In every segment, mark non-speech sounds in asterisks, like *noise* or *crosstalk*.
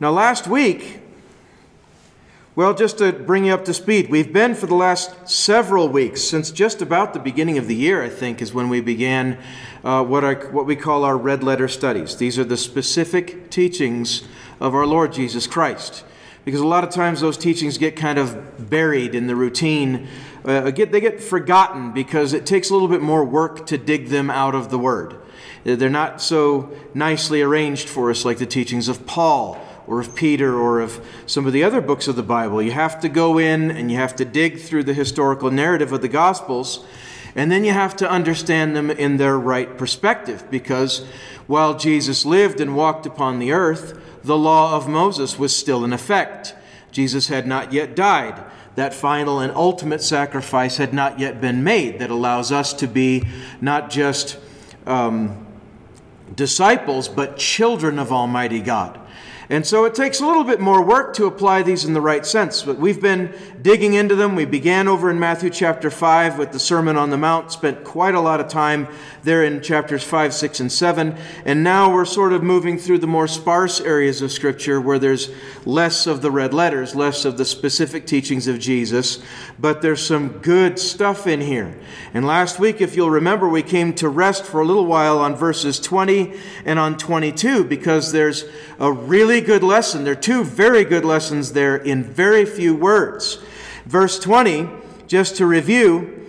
Now, last week, well, just to bring you up to speed, we've been for the last several weeks, since just about the beginning of the year, I think, is when we began uh, what, what we call our red letter studies. These are the specific teachings of our Lord Jesus Christ. Because a lot of times those teachings get kind of buried in the routine. Uh, get, they get forgotten because it takes a little bit more work to dig them out of the Word. They're not so nicely arranged for us like the teachings of Paul or of Peter or of some of the other books of the Bible. You have to go in and you have to dig through the historical narrative of the Gospels, and then you have to understand them in their right perspective because while Jesus lived and walked upon the earth, the law of Moses was still in effect. Jesus had not yet died. That final and ultimate sacrifice had not yet been made that allows us to be not just um, disciples, but children of Almighty God. And so it takes a little bit more work to apply these in the right sense. But we've been digging into them. We began over in Matthew chapter 5 with the Sermon on the Mount, spent quite a lot of time there in chapters 5, 6, and 7. And now we're sort of moving through the more sparse areas of Scripture where there's less of the red letters, less of the specific teachings of Jesus. But there's some good stuff in here. And last week, if you'll remember, we came to rest for a little while on verses 20 and on 22 because there's a really good lesson. There are two very good lessons there in very few words. Verse 20, just to review,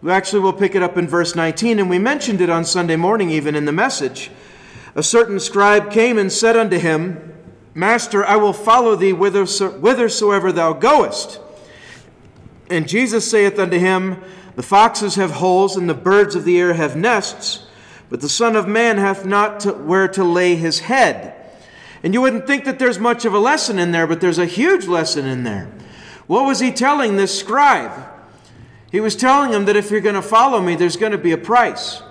we actually we'll pick it up in verse 19, and we mentioned it on Sunday morning, even in the message. A certain scribe came and said unto him, Master, I will follow thee whithersoever thou goest. And Jesus saith unto him, The foxes have holes, and the birds of the air have nests, but the Son of Man hath not to, where to lay his head. And you wouldn't think that there's much of a lesson in there, but there's a huge lesson in there. What was he telling this scribe? He was telling him that if you're going to follow me, there's going to be a price.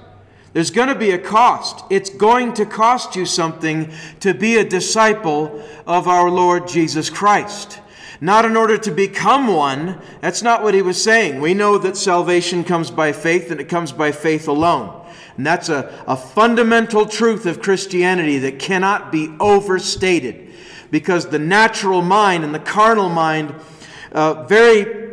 There's going to be a cost. It's going to cost you something to be a disciple of our Lord Jesus Christ. Not in order to become one. That's not what he was saying. We know that salvation comes by faith and it comes by faith alone. And that's a, a fundamental truth of Christianity that cannot be overstated because the natural mind and the carnal mind uh, very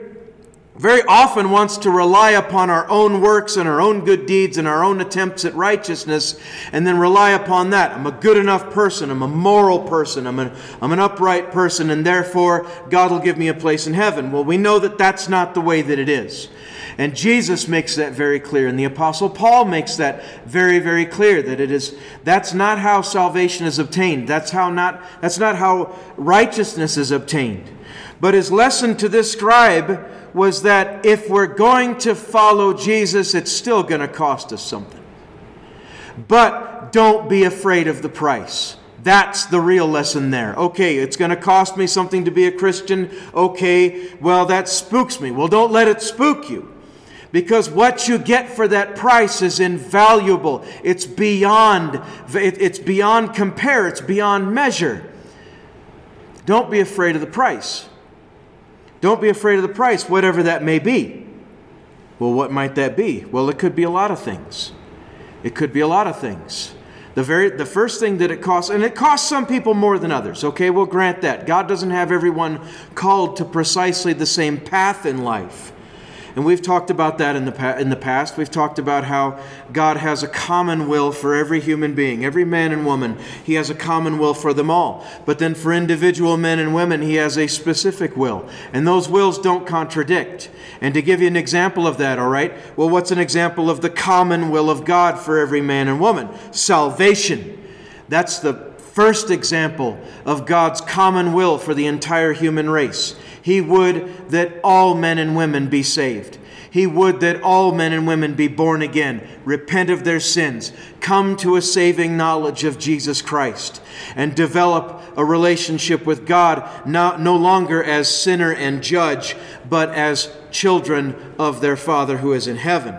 very often wants to rely upon our own works and our own good deeds and our own attempts at righteousness and then rely upon that. I'm a good enough person. I'm a moral person. I'm an, I'm an upright person, and therefore God will give me a place in heaven. Well, we know that that's not the way that it is. And Jesus makes that very clear, and the Apostle Paul makes that very, very clear that it is that's not how salvation is obtained. That's how not that's not how righteousness is obtained. But his lesson to this scribe was that if we're going to follow Jesus, it's still going to cost us something. But don't be afraid of the price. That's the real lesson there. Okay, it's going to cost me something to be a Christian. Okay, well, that spooks me. Well, don't let it spook you because what you get for that price is invaluable. It's beyond, it's beyond compare, it's beyond measure. Don't be afraid of the price. Don't be afraid of the price, whatever that may be. Well, what might that be? Well, it could be a lot of things. It could be a lot of things. The very the first thing that it costs, and it costs some people more than others. Okay, we'll grant that. God doesn't have everyone called to precisely the same path in life. And we've talked about that in the, pa- in the past. We've talked about how God has a common will for every human being, every man and woman. He has a common will for them all. But then for individual men and women, He has a specific will. And those wills don't contradict. And to give you an example of that, all right? Well, what's an example of the common will of God for every man and woman? Salvation. That's the first example of God's common will for the entire human race. He would that all men and women be saved. He would that all men and women be born again, repent of their sins, come to a saving knowledge of Jesus Christ, and develop a relationship with God, not, no longer as sinner and judge, but as children of their Father who is in heaven.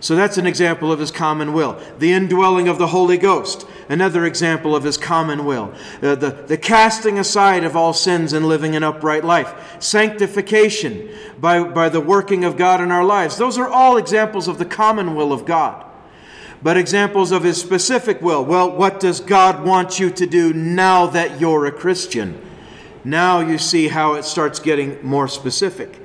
So that's an example of his common will. The indwelling of the Holy Ghost, another example of his common will. Uh, the, the casting aside of all sins and living an upright life. Sanctification by, by the working of God in our lives. Those are all examples of the common will of God. But examples of his specific will. Well, what does God want you to do now that you're a Christian? Now you see how it starts getting more specific.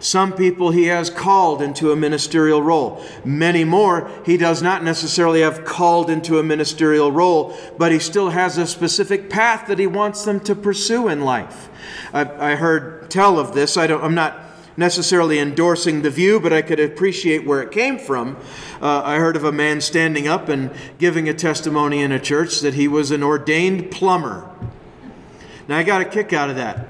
Some people he has called into a ministerial role. Many more he does not necessarily have called into a ministerial role, but he still has a specific path that he wants them to pursue in life. I, I heard tell of this. I don't, I'm not necessarily endorsing the view, but I could appreciate where it came from. Uh, I heard of a man standing up and giving a testimony in a church that he was an ordained plumber. Now, I got a kick out of that.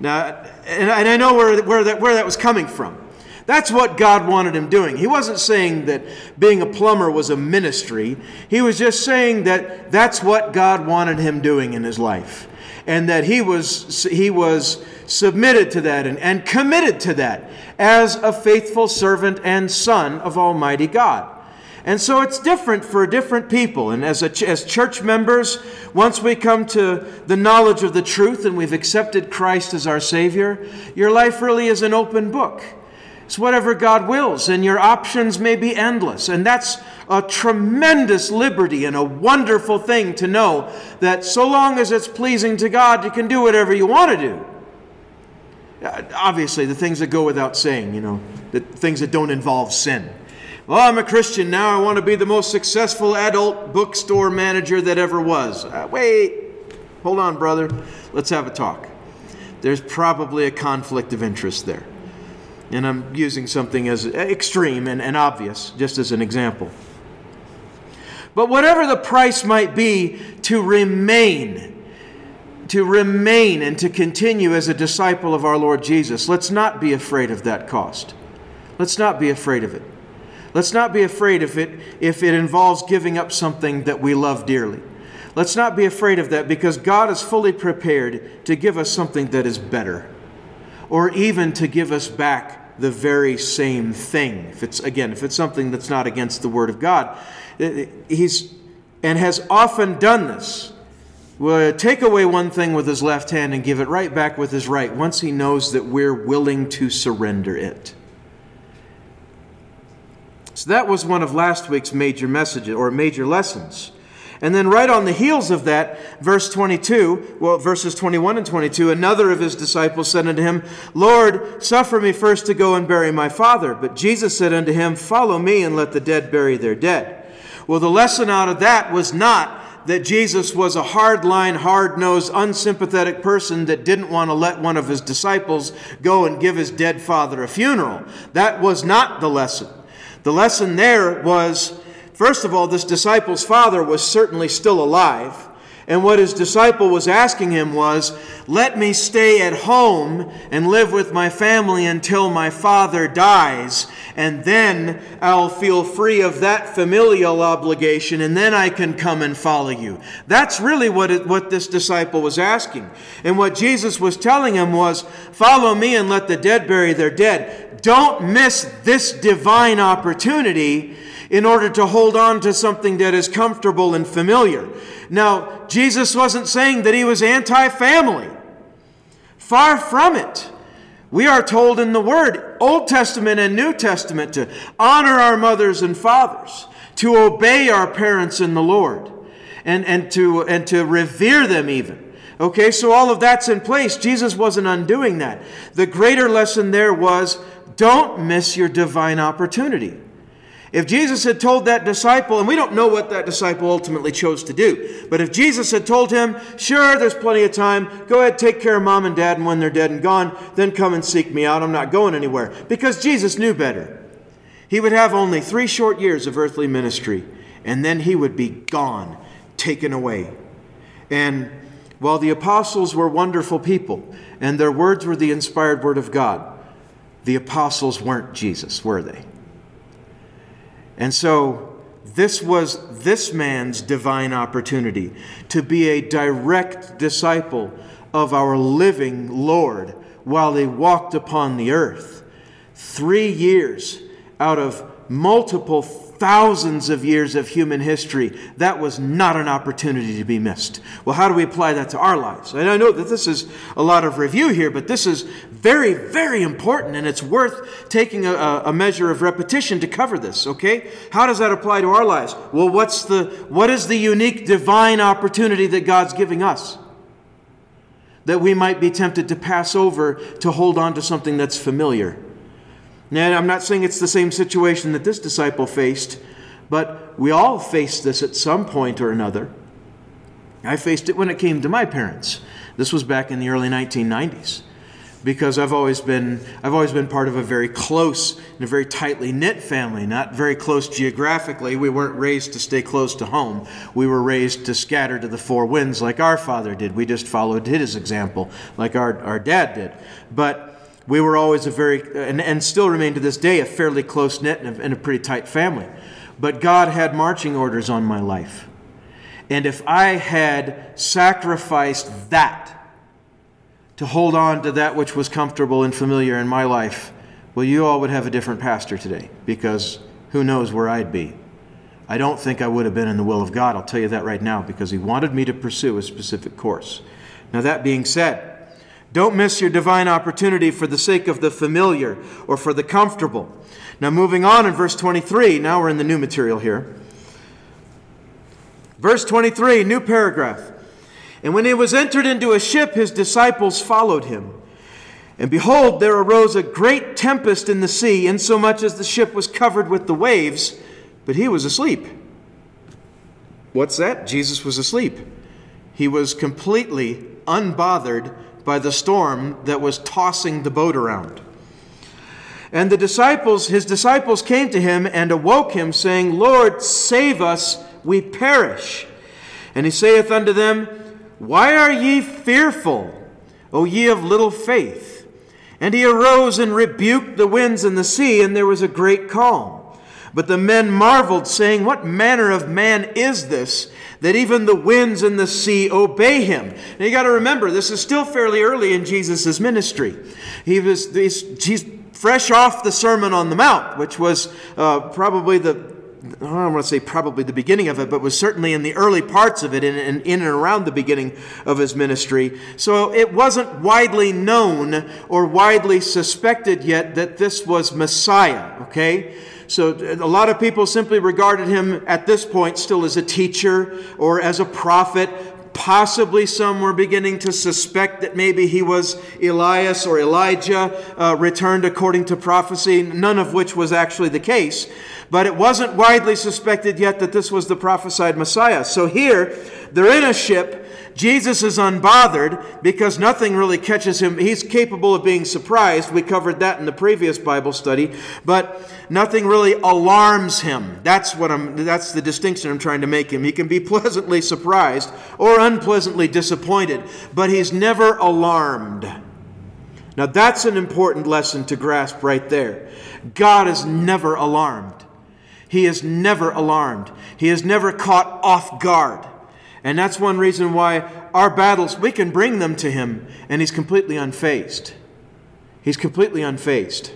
Now, and I know where, where, that, where that was coming from. That's what God wanted him doing. He wasn't saying that being a plumber was a ministry. He was just saying that that's what God wanted him doing in his life. And that he was, he was submitted to that and, and committed to that as a faithful servant and son of Almighty God. And so it's different for different people. And as, a, as church members, once we come to the knowledge of the truth and we've accepted Christ as our Savior, your life really is an open book. It's whatever God wills, and your options may be endless. And that's a tremendous liberty and a wonderful thing to know that so long as it's pleasing to God, you can do whatever you want to do. Uh, obviously, the things that go without saying, you know, the things that don't involve sin. Well, I'm a Christian now. I want to be the most successful adult bookstore manager that ever was. Uh, wait, hold on, brother. Let's have a talk. There's probably a conflict of interest there. And I'm using something as extreme and, and obvious, just as an example. But whatever the price might be to remain, to remain and to continue as a disciple of our Lord Jesus, let's not be afraid of that cost. Let's not be afraid of it. Let's not be afraid if it, if it involves giving up something that we love dearly. Let's not be afraid of that because God is fully prepared to give us something that is better or even to give us back the very same thing. If it's again, if it's something that's not against the word of God, eh, eh, he's and has often done this. Will take away one thing with his left hand and give it right back with his right once he knows that we're willing to surrender it. So that was one of last week's major messages or major lessons. And then, right on the heels of that, verse 22, well, verses 21 and 22, another of his disciples said unto him, Lord, suffer me first to go and bury my father. But Jesus said unto him, Follow me and let the dead bury their dead. Well, the lesson out of that was not that Jesus was a hard-line, hard-nosed, unsympathetic person that didn't want to let one of his disciples go and give his dead father a funeral. That was not the lesson. The lesson there was first of all, this disciple's father was certainly still alive. And what his disciple was asking him was, Let me stay at home and live with my family until my father dies, and then I'll feel free of that familial obligation, and then I can come and follow you. That's really what, it, what this disciple was asking. And what Jesus was telling him was, Follow me and let the dead bury their dead don't miss this divine opportunity in order to hold on to something that is comfortable and familiar. Now, Jesus wasn't saying that he was anti family. Far from it. We are told in the Word, Old Testament and New Testament, to honor our mothers and fathers, to obey our parents in the Lord, and, and, to, and to revere them even. Okay, so all of that's in place. Jesus wasn't undoing that. The greater lesson there was don't miss your divine opportunity. If Jesus had told that disciple, and we don't know what that disciple ultimately chose to do, but if Jesus had told him, sure, there's plenty of time, go ahead, take care of mom and dad, and when they're dead and gone, then come and seek me out. I'm not going anywhere. Because Jesus knew better. He would have only three short years of earthly ministry, and then he would be gone, taken away. And while the apostles were wonderful people, and their words were the inspired word of God, the apostles weren't Jesus, were they? And so this was this man's divine opportunity to be a direct disciple of our living Lord while they walked upon the earth. Three years out of multiple thousands of years of human history, that was not an opportunity to be missed. Well, how do we apply that to our lives? And I know that this is a lot of review here, but this is very, very important, and it's worth taking a, a measure of repetition to cover this, okay? How does that apply to our lives? Well, what's the, what is the unique divine opportunity that God's giving us? That we might be tempted to pass over to hold on to something that's familiar now, I'm not saying it's the same situation that this disciple faced, but we all face this at some point or another. I faced it when it came to my parents. This was back in the early 1990s because I've always been I've always been part of a very close and a very tightly knit family, not very close geographically. We weren't raised to stay close to home. We were raised to scatter to the four winds like our father did. We just followed his example like our, our dad did. But we were always a very, and, and still remain to this day, a fairly close knit and and a pretty tight family. But God had marching orders on my life. And if I had sacrificed that to hold on to that which was comfortable and familiar in my life, well, you all would have a different pastor today because who knows where I'd be. I don't think I would have been in the will of God. I'll tell you that right now because He wanted me to pursue a specific course. Now, that being said, don't miss your divine opportunity for the sake of the familiar or for the comfortable. Now, moving on in verse 23, now we're in the new material here. Verse 23, new paragraph. And when he was entered into a ship, his disciples followed him. And behold, there arose a great tempest in the sea, insomuch as the ship was covered with the waves, but he was asleep. What's that? Jesus was asleep. He was completely unbothered by the storm that was tossing the boat around. And the disciples, his disciples came to him and awoke him, saying, Lord, save us, we perish. And he saith unto them, Why are ye fearful, O ye of little faith? And he arose and rebuked the winds and the sea, and there was a great calm. But the men marveled, saying, What manner of man is this that even the winds and the sea obey him. Now you got to remember, this is still fairly early in Jesus' ministry. He was, he's, he's fresh off the Sermon on the Mount, which was uh, probably the I don't want to say probably the beginning of it, but was certainly in the early parts of it, in, in, in, and around the beginning of his ministry. So it wasn't widely known or widely suspected yet that this was Messiah, okay? So a lot of people simply regarded him at this point still as a teacher or as a prophet. Possibly some were beginning to suspect that maybe he was Elias or Elijah uh, returned according to prophecy, none of which was actually the case. But it wasn't widely suspected yet that this was the prophesied Messiah. So here, they're in a ship Jesus is unbothered because nothing really catches him. He's capable of being surprised. We covered that in the previous Bible study, but nothing really alarms him. That's what I'm that's the distinction I'm trying to make him. He can be *laughs* pleasantly surprised or unpleasantly disappointed, but he's never alarmed. Now that's an important lesson to grasp right there. God is never alarmed. He is never alarmed. He is never caught off guard. And that's one reason why our battles, we can bring them to Him, and He's completely unfazed. He's completely unfazed.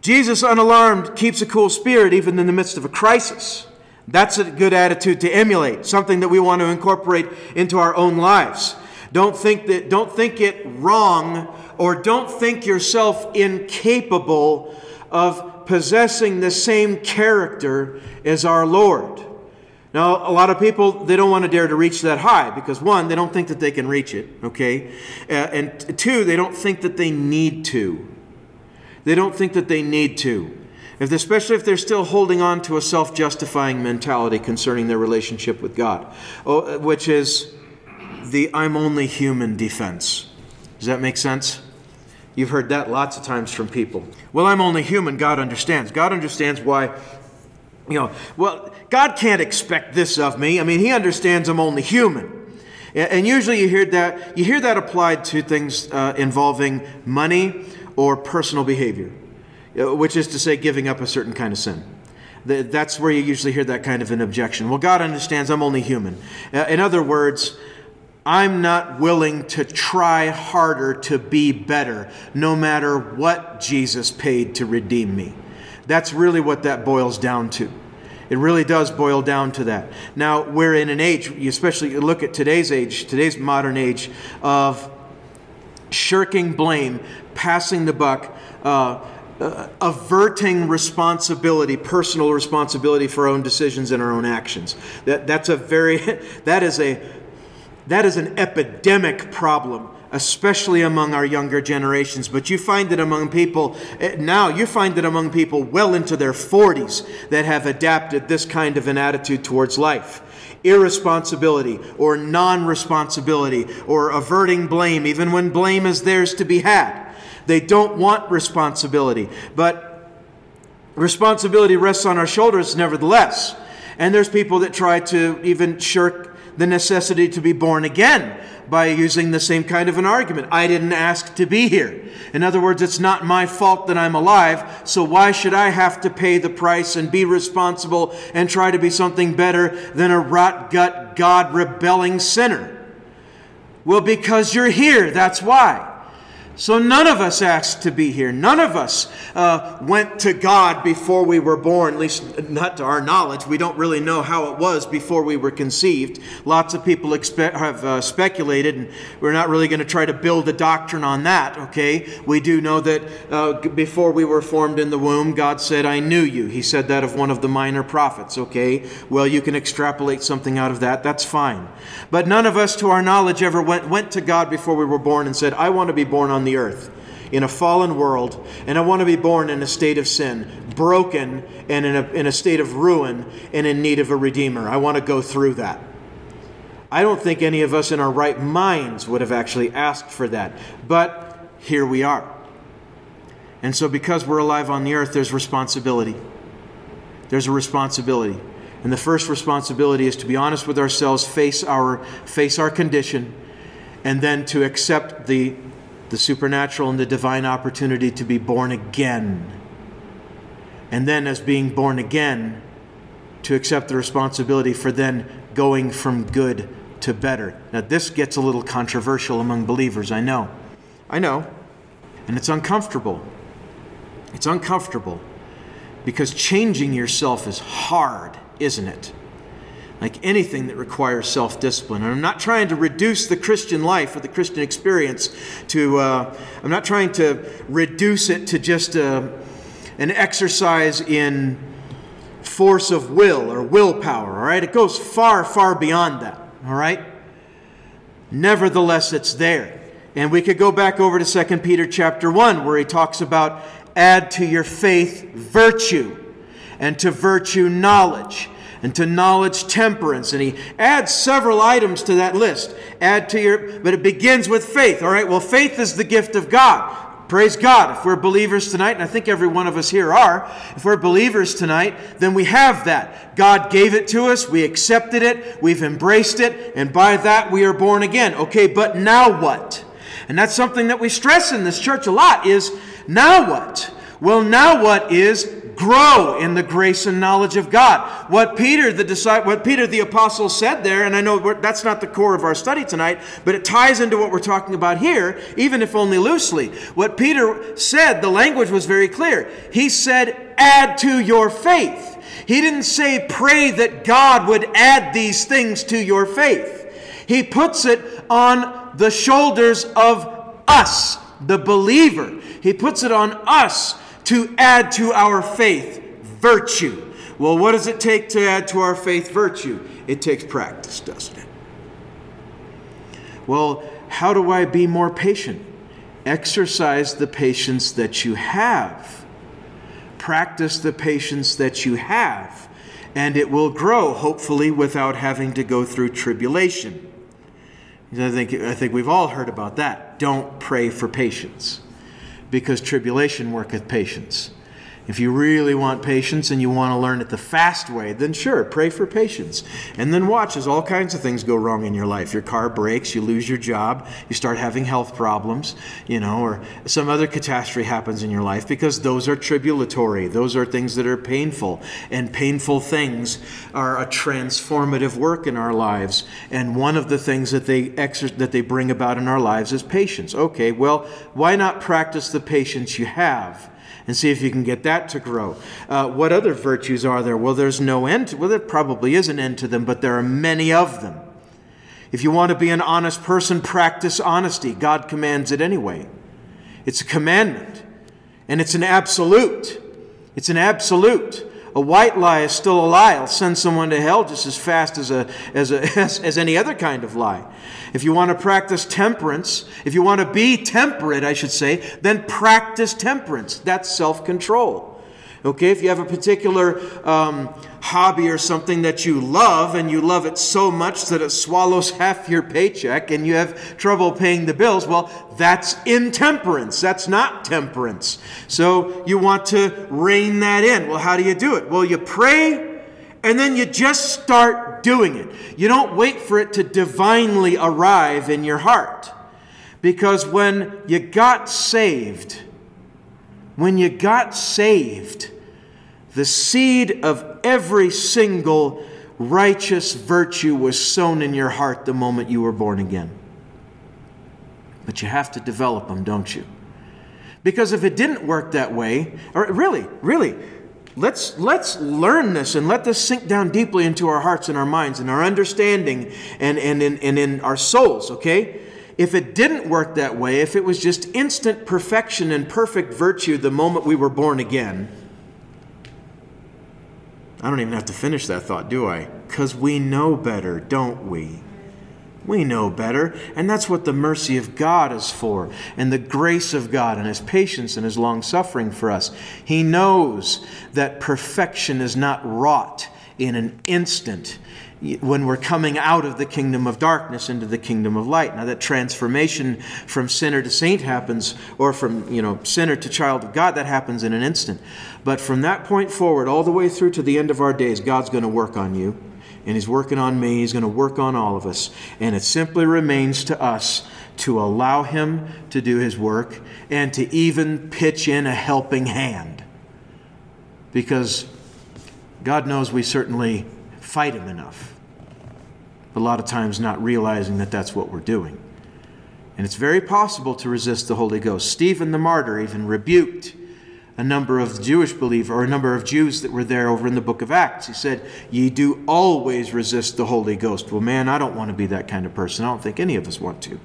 Jesus, unalarmed, keeps a cool spirit even in the midst of a crisis. That's a good attitude to emulate, something that we want to incorporate into our own lives. Don't think that don't think it wrong or don't think yourself incapable of possessing the same character as our Lord. Now, a lot of people, they don't want to dare to reach that high because one, they don't think that they can reach it, okay? Uh, and two, they don't think that they need to. They don't think that they need to. If, especially if they're still holding on to a self justifying mentality concerning their relationship with God, oh, which is the I'm only human defense. Does that make sense? You've heard that lots of times from people. Well, I'm only human. God understands. God understands why, you know, well, God can't expect this of me. I mean, He understands I'm only human. And usually you hear that, you hear that applied to things uh, involving money or personal behavior, uh, which is to say, giving up a certain kind of sin. That's where you usually hear that kind of an objection. Well, God understands I'm only human. Uh, in other words, I'm not willing to try harder to be better, no matter what Jesus paid to redeem me. That's really what that boils down to. It really does boil down to that. Now, we're in an age, especially look at today's age, today's modern age, of shirking blame, passing the buck, uh, uh, averting responsibility, personal responsibility for our own decisions and our own actions. That, that's a very, *laughs* that is a, that is an epidemic problem especially among our younger generations. But you find it among people eh, now, you find it among people well into their 40s that have adapted this kind of an attitude towards life. Irresponsibility or non responsibility or averting blame, even when blame is theirs to be had. They don't want responsibility, but responsibility rests on our shoulders nevertheless. And there's people that try to even shirk the necessity to be born again by using the same kind of an argument. I didn't ask to be here. In other words, it's not my fault that I'm alive, so why should I have to pay the price and be responsible and try to be something better than a rot gut, God rebelling sinner? Well, because you're here, that's why. So none of us asked to be here. None of us uh, went to God before we were born, at least not to our knowledge. We don't really know how it was before we were conceived. Lots of people expe- have uh, speculated, and we're not really going to try to build a doctrine on that, okay? We do know that uh, before we were formed in the womb, God said, I knew you. He said that of one of the minor prophets, okay? Well, you can extrapolate something out of that. That's fine. But none of us, to our knowledge, ever went, went to God before we were born and said, I want to be born on the earth in a fallen world, and I want to be born in a state of sin, broken and in a, in a state of ruin and in need of a Redeemer. I want to go through that. I don't think any of us in our right minds would have actually asked for that, but here we are. And so, because we're alive on the earth, there's responsibility. There's a responsibility. And the first responsibility is to be honest with ourselves, face our, face our condition, and then to accept the the supernatural and the divine opportunity to be born again. And then, as being born again, to accept the responsibility for then going from good to better. Now, this gets a little controversial among believers, I know. I know. And it's uncomfortable. It's uncomfortable because changing yourself is hard, isn't it? Like anything that requires self discipline. And I'm not trying to reduce the Christian life or the Christian experience to, uh, I'm not trying to reduce it to just a, uh, an exercise in force of will or willpower, all right? It goes far, far beyond that, all right? Nevertheless, it's there. And we could go back over to 2 Peter chapter 1 where he talks about add to your faith virtue and to virtue knowledge and to knowledge temperance. And he adds several items to that list. Add to your, but it begins with faith. All right, well, faith is the gift of God. Praise God. If we're believers tonight, and I think every one of us here are, if we're believers tonight, then we have that. God gave it to us, we accepted it, we've embraced it, and by that we are born again. Okay, but now what? And that's something that we stress in this church a lot is now what? Well, now what is grow in the grace and knowledge of God. What Peter the disciple, what Peter the apostle said there, and I know that's not the core of our study tonight, but it ties into what we're talking about here, even if only loosely. What Peter said, the language was very clear. He said, "Add to your faith." He didn't say pray that God would add these things to your faith. He puts it on the shoulders of us, the believer. He puts it on us to add to our faith virtue. Well, what does it take to add to our faith virtue? It takes practice, doesn't it? Well, how do I be more patient? Exercise the patience that you have. Practice the patience that you have, and it will grow, hopefully, without having to go through tribulation. I think, I think we've all heard about that. Don't pray for patience because tribulation worketh patience. If you really want patience and you want to learn it the fast way, then sure, pray for patience. And then watch as all kinds of things go wrong in your life. Your car breaks, you lose your job, you start having health problems, you know, or some other catastrophe happens in your life because those are tribulatory. Those are things that are painful. And painful things are a transformative work in our lives. And one of the things that they exer- that they bring about in our lives is patience. Okay, well, why not practice the patience you have? And see if you can get that to grow. Uh, what other virtues are there? Well, there's no end. To, well, there probably is an end to them, but there are many of them. If you want to be an honest person, practice honesty. God commands it anyway. It's a commandment, and it's an absolute. It's an absolute. A white lie is still a lie. It'll send someone to hell just as fast as, a, as, a, *laughs* as, as any other kind of lie. If you want to practice temperance, if you want to be temperate, I should say, then practice temperance. That's self control. Okay, if you have a particular um, hobby or something that you love and you love it so much that it swallows *laughs* half your paycheck and you have trouble paying the bills, well, that's intemperance. That's not temperance. So you want to rein that in. Well, how do you do it? Well, you pray and then you just start doing it. You don't wait for it to divinely arrive in your heart. Because when you got saved, when you got saved, the seed of every single righteous virtue was sown in your heart the moment you were born again. But you have to develop them, don't you? Because if it didn't work that way, or really, really, let's, let's learn this and let this sink down deeply into our hearts and our minds and our understanding and, and, in, and in our souls, okay? If it didn't work that way, if it was just instant perfection and perfect virtue the moment we were born again, I don't even have to finish that thought, do I? Because we know better, don't we? We know better, and that's what the mercy of God is for, and the grace of God, and His patience and His long suffering for us. He knows that perfection is not wrought in an instant when we're coming out of the kingdom of darkness into the kingdom of light. Now that transformation from sinner to saint happens, or from you know sinner to child of God, that happens in an instant. But from that point forward, all the way through to the end of our days, God's going to work on you, and He's working on me. He's going to work on all of us, and it simply remains to us to allow Him to do His work and to even pitch in a helping hand, because God knows we certainly fight Him enough a lot of times not realizing that that's what we're doing. And it's very possible to resist the Holy Ghost. Stephen the martyr even rebuked a number of Jewish believers or a number of Jews that were there over in the book of Acts. He said, Ye do always resist the Holy Ghost. Well, man, I don't want to be that kind of person. I don't think any of us want to.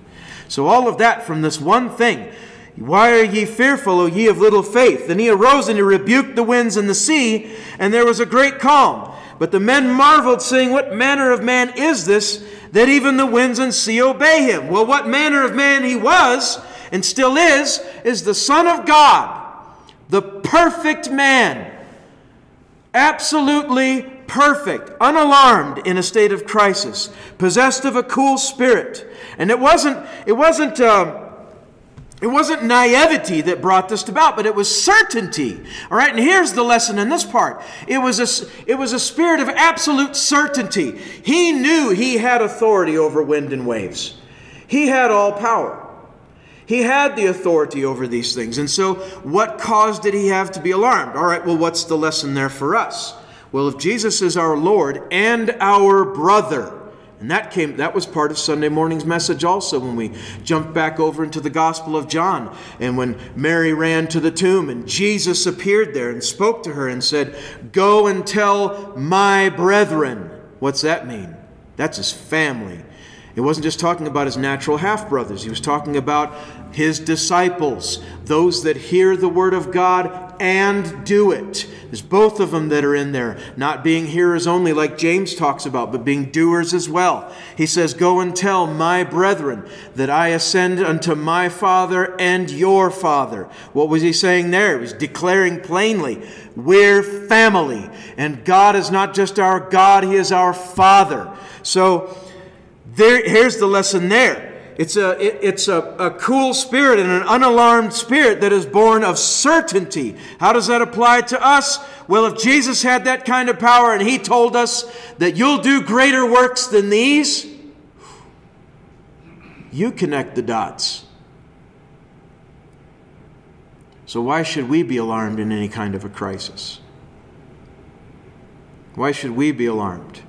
So, all of that from this one thing. Why are ye fearful, O ye of little faith? Then he arose and he rebuked the winds and the sea, and there was a great calm. But the men marveled, saying, What manner of man is this that even the winds and sea obey him? Well, what manner of man he was and still is, is the Son of God, the perfect man, absolutely perfect, unalarmed in a state of crisis, possessed of a cool spirit. And it wasn't, it wasn't, uh, it wasn't naivety that brought this about, but it was certainty. All right, and here's the lesson in this part. It was a, it was a spirit of absolute certainty. He knew he had authority over wind and waves. He had all power. He had the authority over these things. And so, what cause did he have to be alarmed? All right, well, what's the lesson there for us? Well, if Jesus is our Lord and our brother, and that came that was part of Sunday morning's message also when we jumped back over into the Gospel of John and when Mary ran to the tomb and Jesus appeared there and spoke to her and said, "Go and tell my brethren." What's that mean? That's his family. It wasn't just talking about his natural half brothers. He was talking about his disciples, those that hear the word of God and do it. There's both of them that are in there, not being hearers only, like James talks about, but being doers as well. He says, Go and tell my brethren that I ascend unto my Father and your Father. What was he saying there? He was declaring plainly, We're family, and God is not just our God, He is our Father. So there, here's the lesson there It's a, it, it's a, a cool spirit and an unalarmed spirit that is born of certainty. How does that apply to us? Well, if Jesus had that kind of power and he told us that you'll do greater works than these, you connect the dots. So, why should we be alarmed in any kind of a crisis? Why should we be alarmed?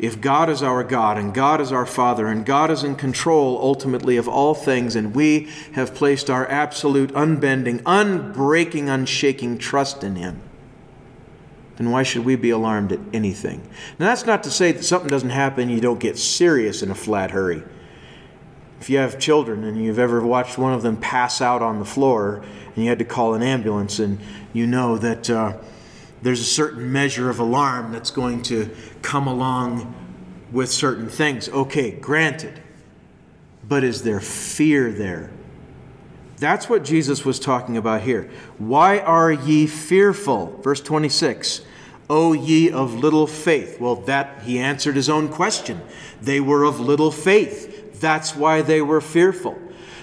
If God is our God and God is our Father and God is in control ultimately of all things, and we have placed our absolute, unbending, unbreaking, unshaking trust in Him, then why should we be alarmed at anything? Now, that's not to say that something doesn't happen, you don't get serious in a flat hurry. If you have children and you've ever watched one of them pass out on the floor and you had to call an ambulance, and you know that. Uh, there's a certain measure of alarm that's going to come along with certain things. Okay, granted. But is there fear there? That's what Jesus was talking about here. Why are ye fearful? Verse 26. O ye of little faith. Well, that he answered his own question. They were of little faith. That's why they were fearful.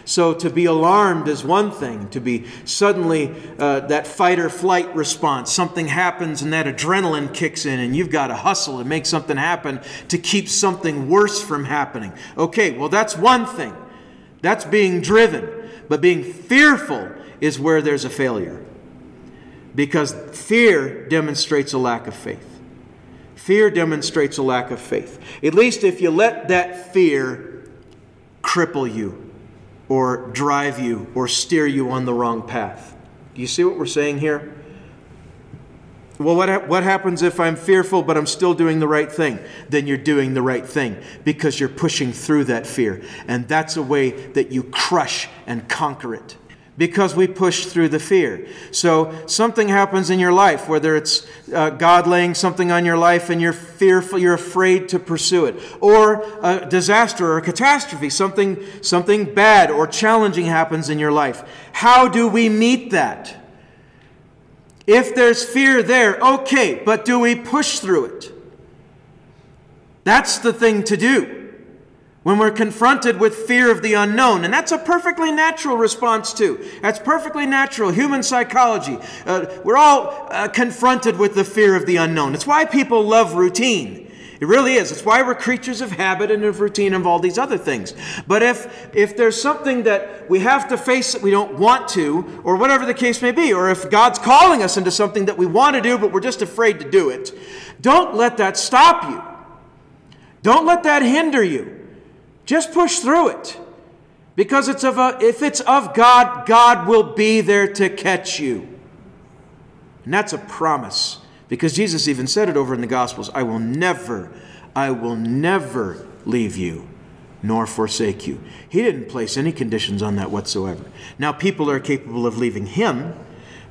So to be alarmed is one thing, to be suddenly uh, that fight or flight response, something happens and that adrenaline kicks in, and you've got to hustle and make something happen to keep something worse from happening. Okay, well, that's one thing. That's being driven. But being fearful is where there's a failure. Because fear demonstrates a lack of faith. Fear demonstrates a lack of faith. At least if you let that fear cripple you or drive you or steer you on the wrong path. Do you see what we're saying here? Well, what, ha- what happens if I'm fearful but I'm still doing the right thing? Then you're doing the right thing because you're pushing through that fear. And that's a way that you crush and conquer it because we push through the fear. So something happens in your life, whether it's uh, God laying something on your life and you're fearful, you're afraid to pursue it, or a disaster or a catastrophe, something, something bad or challenging happens in your life. How do we meet that? If there's fear there, okay, but do we push through it? That's the thing to do when we're confronted with fear of the unknown. And that's a perfectly natural response, too. That's perfectly natural. Human psychology. Uh, we're all uh, confronted with the fear of the unknown. It's why people love routine. It really is. It's why we're creatures of habit and of routine and of all these other things. But if, if there's something that we have to face that we don't want to, or whatever the case may be, or if God's calling us into something that we want to do but we're just afraid to do it, don't let that stop you. Don't let that hinder you. Just push through it. Because it's of a, if it's of God, God will be there to catch you. And that's a promise. Because Jesus even said it over in the Gospels I will never, I will never leave you nor forsake you. He didn't place any conditions on that whatsoever. Now, people are capable of leaving him,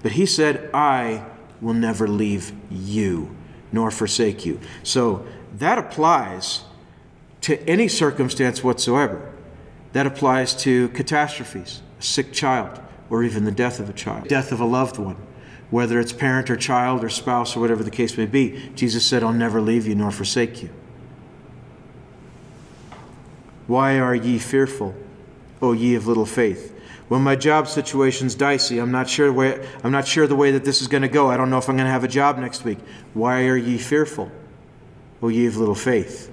but he said, I will never leave you nor forsake you. So that applies to any circumstance whatsoever. That applies to catastrophes, a sick child, or even the death of a child, death of a loved one, whether it's parent or child or spouse or whatever the case may be. Jesus said, I'll never leave you nor forsake you. Why are ye fearful, O ye of little faith? Well, my job situation's dicey. I'm not sure way, I'm not sure the way that this is going to go. I don't know if I'm going to have a job next week. Why are ye fearful, O ye of little faith?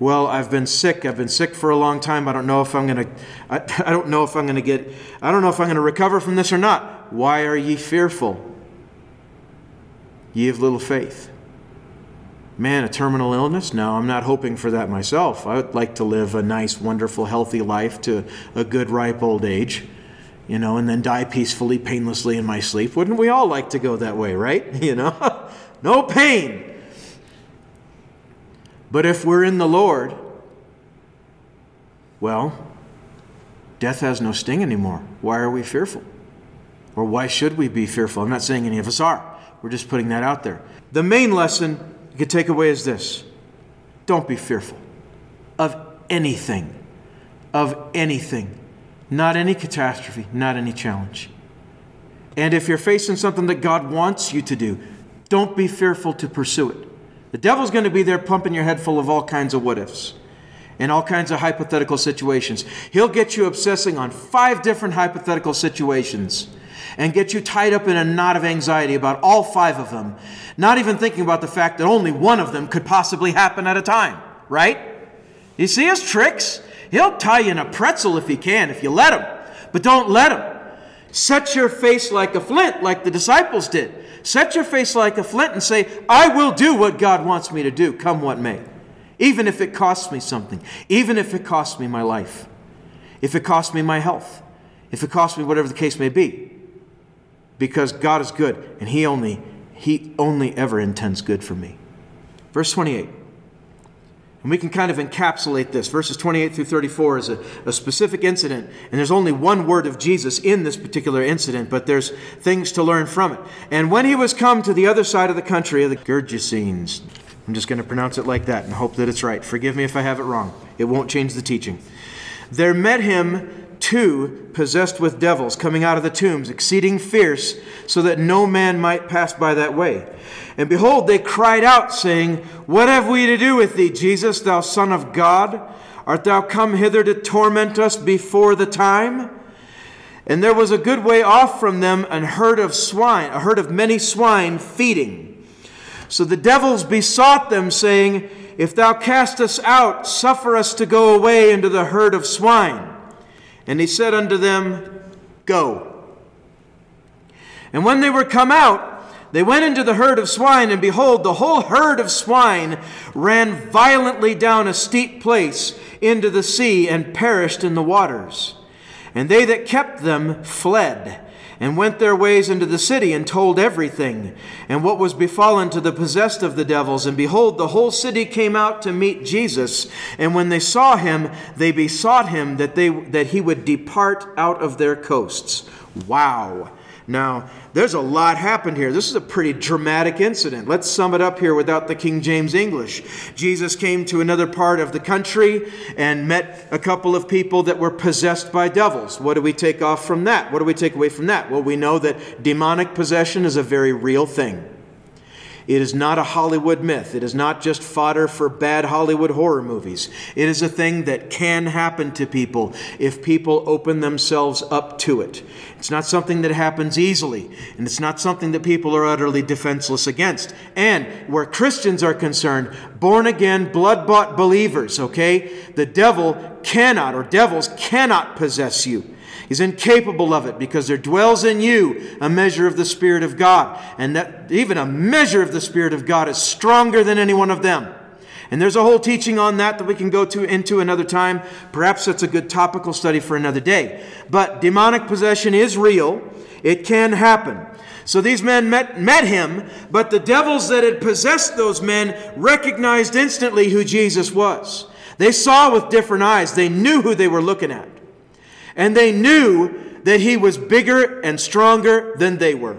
Well i've been sick. I've been sick for a long time. I don't know if i'm going *laughs* to I, don't know if i'm going to get i don't know if i'm going to recover from this or not. Why are ye fearful? Ye of little faith. Man a terminal illness? No i'm not hoping for that myself. I would like to live a nice wonderful healthy life to a good ripe old age you know and then die peacefully painlessly in my sleep. Wouldn't we all like to go that way right? *laughs* You know? *laughs* No pain but if we're in the Lord, well, death has no sting anymore. Why are we fearful? Or why should we be fearful? I'm not saying any of us are. We're just putting that out there. The main lesson you can take away is this don't be fearful of anything. Of anything. Not any catastrophe, not any challenge. And if you're facing something that God wants you to do, don't be fearful to pursue it. The devil's going to be there pumping your head full of all kinds of what ifs. and all kinds of hypothetical situations. He'll get you obsessing on five different hypothetical situations and get you tied up in a knot of anxiety about all five of them, not even thinking about the fact that only one of them could possibly happen at a time, right? You see his tricks? He'll tie you in a pretzel if he can, if you let him, but don't let him. Set your face like a flint, like the disciples did. Set your face like a flint and say, I will do what God wants me to do, come what may. Even if it costs me something, even if it costs me my life, if it costs me my health, if it costs me whatever the case may be. Because God is good and He only, He only ever intends good for me. Verse 28. And we can kind of encapsulate this. Verses 28 through 34 is a, a, specific incident, and there's only one word of Jesus in this particular incident, but there's things to learn from it. And when he was come to the other side of the country of the Gergesenes, I'm just going to pronounce it like that and hope that it's right. Forgive me if I have it wrong, it won't change the teaching. There met him two possessed with devils coming out of the tombs, exceeding fierce, so that no man might pass by that way. And behold, they cried out, saying, What have we to do with thee, Jesus, thou Son of God? Art thou come hither to torment us before the time? And there was a good way off from them an herd of swine, a herd of many swine feeding. So the devils besought them, saying, If thou cast us out, suffer us to go away into the herd of swine. And he said unto them, Go. And when they were come out, they went into the herd of swine, and behold, the whole herd of swine ran violently down a steep place into the sea and perished in the waters. And they that kept them fled and went their ways into the city and told everything and what was befallen to the possessed of the devils. And behold, the whole city came out to meet Jesus. And when they saw him, they besought him that, they, that he would depart out of their coasts. Wow. Now, there's a lot happened here. This is a pretty dramatic incident. Let's sum it up here without the King James English. Jesus came to another part of the country and met a couple of people that were possessed by devils. What do we take off from that? What do we take away from that? Well, we know that demonic possession is a very real thing. It is not a Hollywood myth. It is not just fodder for bad Hollywood horror movies. It is a thing that can happen to people if people open themselves up to it. It's not something that happens easily, and it's not something that people are utterly defenseless against. And where Christians are concerned, born again, blood bought believers, okay? The devil cannot, or devils cannot possess you. He's incapable of it because there dwells in you a measure of the Spirit of God. And that even a measure of the Spirit of God is stronger than any one of them. And there's a whole teaching on that that we can go to into another time. Perhaps that's a good topical study for another day. But demonic possession is real. It can happen. So these men met, met him, but the devils that had possessed those men recognized instantly who Jesus was. They saw with different eyes. They knew who they were looking at. And they knew that he was bigger and stronger than they were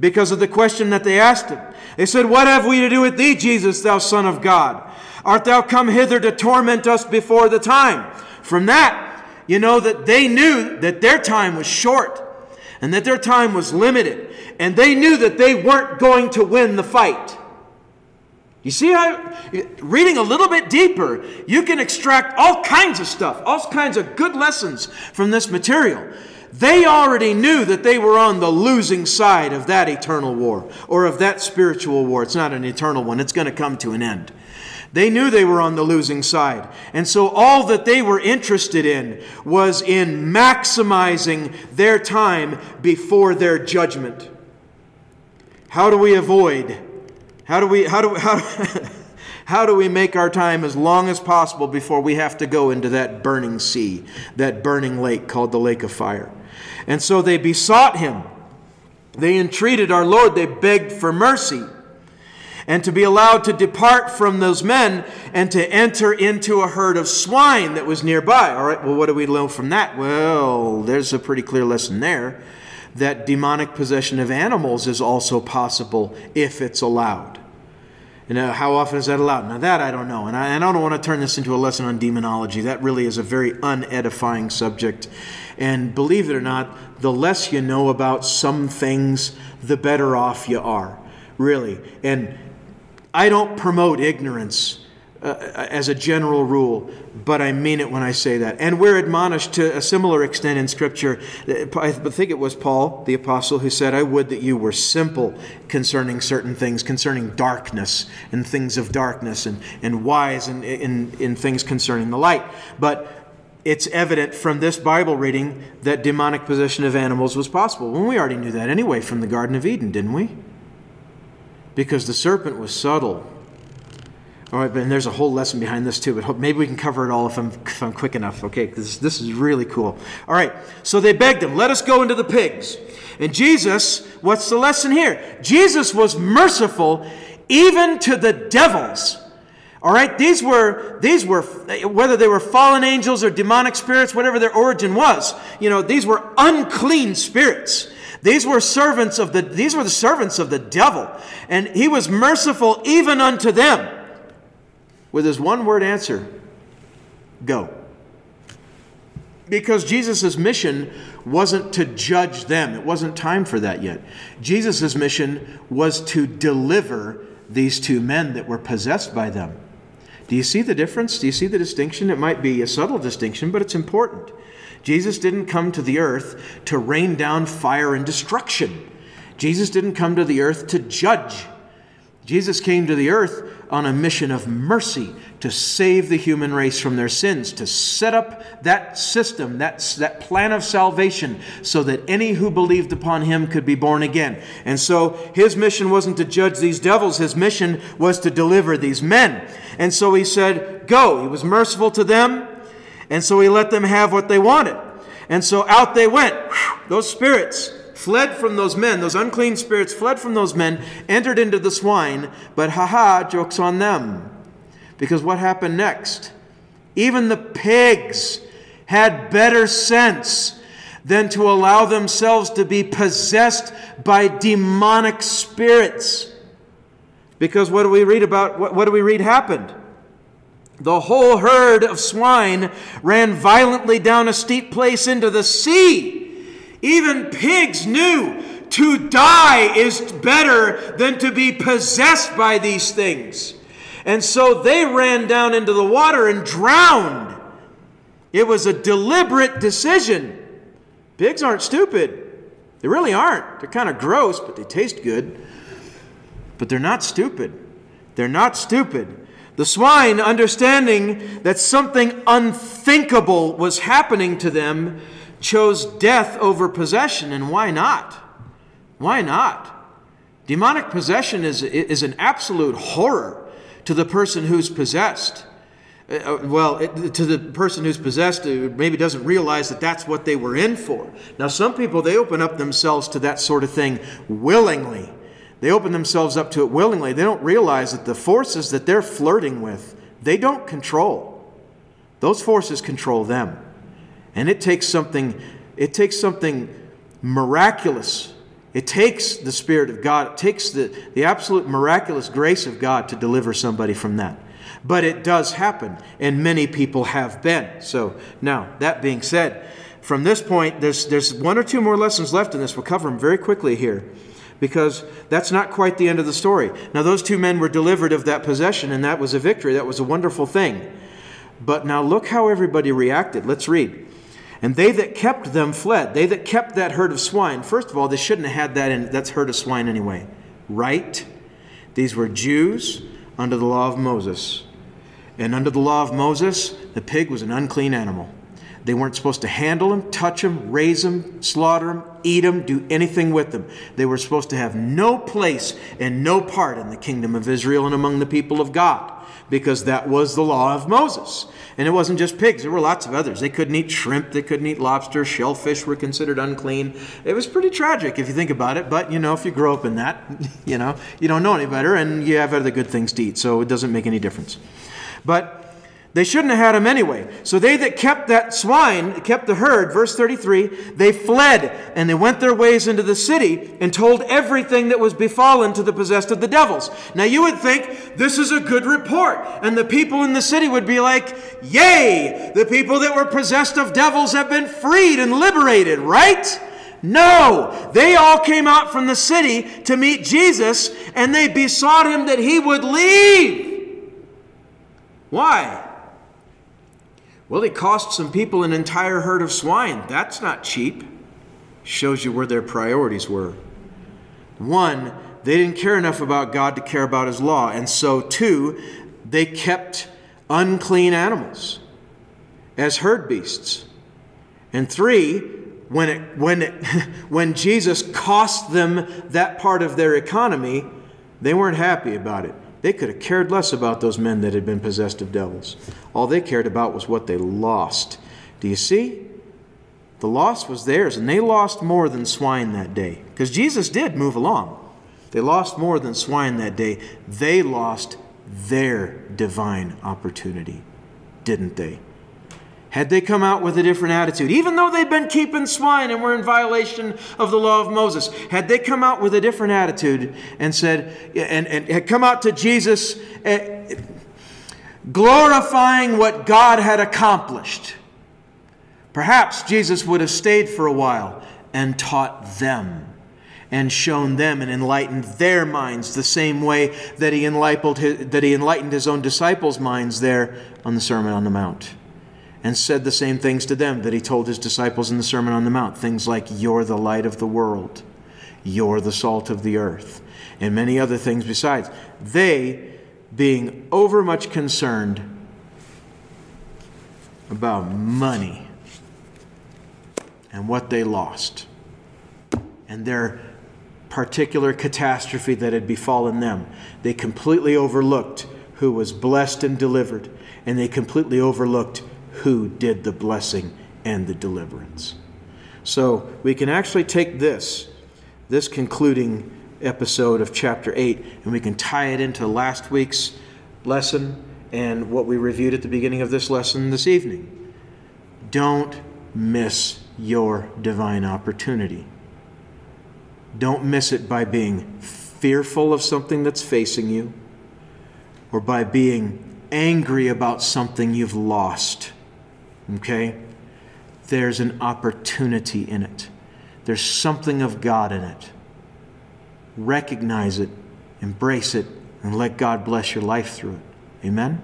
because of the question that they asked him. They said, What have we to do with thee, Jesus, thou Son of God? Art thou come hither to torment us before the time? From that, you know that they knew that their time was short and that their time was limited. And they knew that they weren't going to win the fight. You see how, reading a little bit deeper, you can extract all kinds of stuff, all kinds of good lessons from this material. They already knew that they were on the losing side of that eternal war or of that spiritual war. It's not an eternal one, it's going to come to an end. They knew they were on the losing side. And so all that they were interested in was in maximizing their time before their judgment. How do we avoid how do we, how do, *laughs* how, how do we make our time as long as possible before we have to go into that burning sea, that burning lake called the lake of fire? And so they besought him. They entreated our Lord. They begged for mercy and to be allowed to depart from those men and to enter into a herd of swine that was nearby. All right, well, what do we learn from that? Well, there's a pretty clear lesson there that demonic possession of animals is also possible if it's allowed. And how often is that allowed? Now, that I don't know. And I, and I don't want to turn this into a lesson on demonology. That really is a very unedifying subject. And believe it or not, the less you know about some things, the better off you are. Really. And I don't promote ignorance, uh, as a general rule, but I mean it when I say that. And we're admonished to a similar extent in Scripture. I think it was Paul, the apostle, who said, I would that you were simple concerning certain things, concerning darkness and things of darkness, and, and wise in, in, in things concerning the light. But it's evident from this Bible reading that demonic possession of animals was possible. Well, we already knew that anyway from the Garden of Eden, didn't we? Because the serpent was subtle all right, and there's a whole lesson behind this too, but maybe we can cover it all if I'm, if I'm quick enough, okay? Because this is really cool. All right, so they begged him, let us go into the pigs. And Jesus, what's the lesson here? Jesus was merciful even to the devils. All right, these were these were whether they were fallen angels or demonic spirits, whatever their origin was. You know, these were unclean spirits. These were servants of the these were the servants of the devil, and he was merciful even unto them with his one word answer go. Because Jesus' mission wasn't to judge them, it wasn't time for that yet. Jesus' mission was to deliver these two men that were possessed by them. Do you see the difference? Do you see the distinction? It might be a subtle distinction, but it's important. Jesus didn't come to the earth to rain down fire and destruction. Jesus didn't come to the earth to judge. Jesus came to the earth on a mission of mercy to save the human race from their sins, to set up that system, that, that plan of salvation, so that any who believed upon him could be born again. And so his mission wasn't to judge these devils, his mission was to deliver these men. And so he said, Go. He was merciful to them, and so he let them have what they wanted. And so out they went. Those spirits fled from those men, those unclean spirits fled from those men, entered into the swine, but haha, joke's on them. Because what happened next? Even the pigs had better sense than to allow themselves to be possessed by demonic spirits. Because what do we read about? What, what do we read happened? The whole herd of swine ran violently down a steep place into the sea. Even pigs knew to die is better than to be possessed by these things. And so they ran down into the water and drowned. It was a deliberate decision. Pigs aren't stupid. They really aren't. They're kind of gross, but they taste good. But they're not stupid. They're not stupid. The swine, understanding that something unthinkable was happening to them, chose death over possession, and why not? Why not? Demonic possession is, is an absolute horror to the person who's possessed. Uh, uh well, it, to the person who's possessed, who maybe doesn't realize that that's what they were in for. Now, some people, they open up themselves to that sort of thing willingly. They open themselves up to it willingly. They don't realize that the forces that they're flirting with, they don't control. Those forces control them. And it takes something, it takes something miraculous. It takes the Spirit of God, it takes the, the absolute miraculous grace of God to deliver somebody from that. But it does happen, and many people have been. So, now, that being said, from this point, there's, there's one or two more lessons left in this. We'll cover them very quickly here because that's not quite the end of the story. Now, those two men were delivered of that possession, and that was a victory. That was a wonderful thing. But now look how everybody reacted. Let's read. And they that kept them fled. They that kept that herd of swine. First of all, they shouldn't have had that in that's herd of swine anyway. Right? These were Jews under the law of Moses. And under the law of Moses, the pig was an unclean animal. They weren't supposed to handle them, touch them, raise them, slaughter them, eat them, do anything with them. They were supposed to have no place and no part in the kingdom of Israel and among the people of God because that was the law of Moses. And it wasn't just pigs, there were lots of others. They couldn't eat shrimp, they couldn't eat lobster, shellfish were considered unclean. It was pretty tragic if you think about it, but you know, if you grow up in that, *laughs* you know, you don't know any better and you have other good things to eat, so it doesn't make any difference. But they shouldn't have had him anyway. So they that kept that swine, kept the herd, verse 33, they fled and they went their ways into the city and told everything that was befallen to the possessed of the devils. Now you would think this is a good report. And the people in the city would be like, Yay! The people that were possessed of devils have been freed and liberated, right? No, they all came out from the city to meet Jesus and they besought him that he would leave. Why? Well, it cost some people an entire herd of swine. That's not cheap. Shows you where their priorities were. One, they didn't care enough about God to care about his law. And so, two, they kept unclean animals as herd beasts. And three, when, it, when, it, *laughs* when Jesus cost them that part of their economy, they weren't happy about it. They could have cared less about those men that had been possessed of devils. All they cared about was what they lost. Do you see? The loss was theirs, and they lost more than swine that day. Because Jesus did move along. They lost more than swine that day. They lost their divine opportunity, didn't they? Had they come out with a different attitude, even though they'd been keeping swine and were in violation of the law of Moses, had they come out with a different attitude and said, and, and had come out to Jesus uh, glorifying what God had accomplished, perhaps Jesus would have stayed for a while and taught them and shown them and enlightened their minds the same way that he enlightened his, that he enlightened his own disciples' minds there on the Sermon on the Mount. And said the same things to them that he told his disciples in the Sermon on the Mount. Things like, You're the light of the world, you're the salt of the earth, and many other things besides. They, being overmuch concerned about money and what they lost and their particular catastrophe that had befallen them. They completely overlooked who was blessed and delivered, and they completely overlooked who did the blessing and the deliverance. So we can actually take this, this concluding episode of chapter 8, and we can tie it into last week's lesson and what we reviewed at the beginning of this lesson this evening. Don't miss your divine opportunity. Don't miss it by being fearful of something that's facing you or by being angry about something you've lost. Okay? There's an opportunity in it, there's something of God in it. Recognize it, embrace it, and let God bless your life through it. Amen?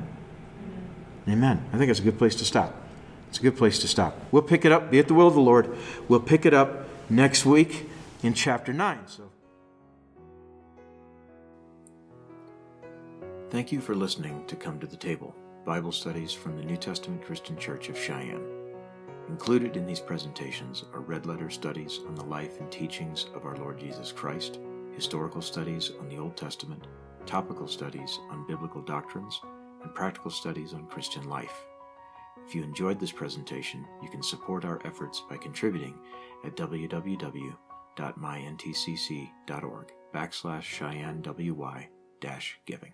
Amen. I think it's a good place to stop. It's a good place to stop. We'll pick it up, be at the will of the Lord. We'll pick it up next week in chapter 9. So Thank you for listening to Come to the Table, Bible studies from the New Testament Christian Church of Cheyenne. Included in these presentations are red letter studies on the life and teachings of our Lord Jesus Christ, historical studies on the Old Testament, topical studies on biblical doctrines, and practical studies on Christian life. If you enjoyed this presentation, you can support our efforts by contributing at www.myntcc.org backslash Cheyenne WY dash giving.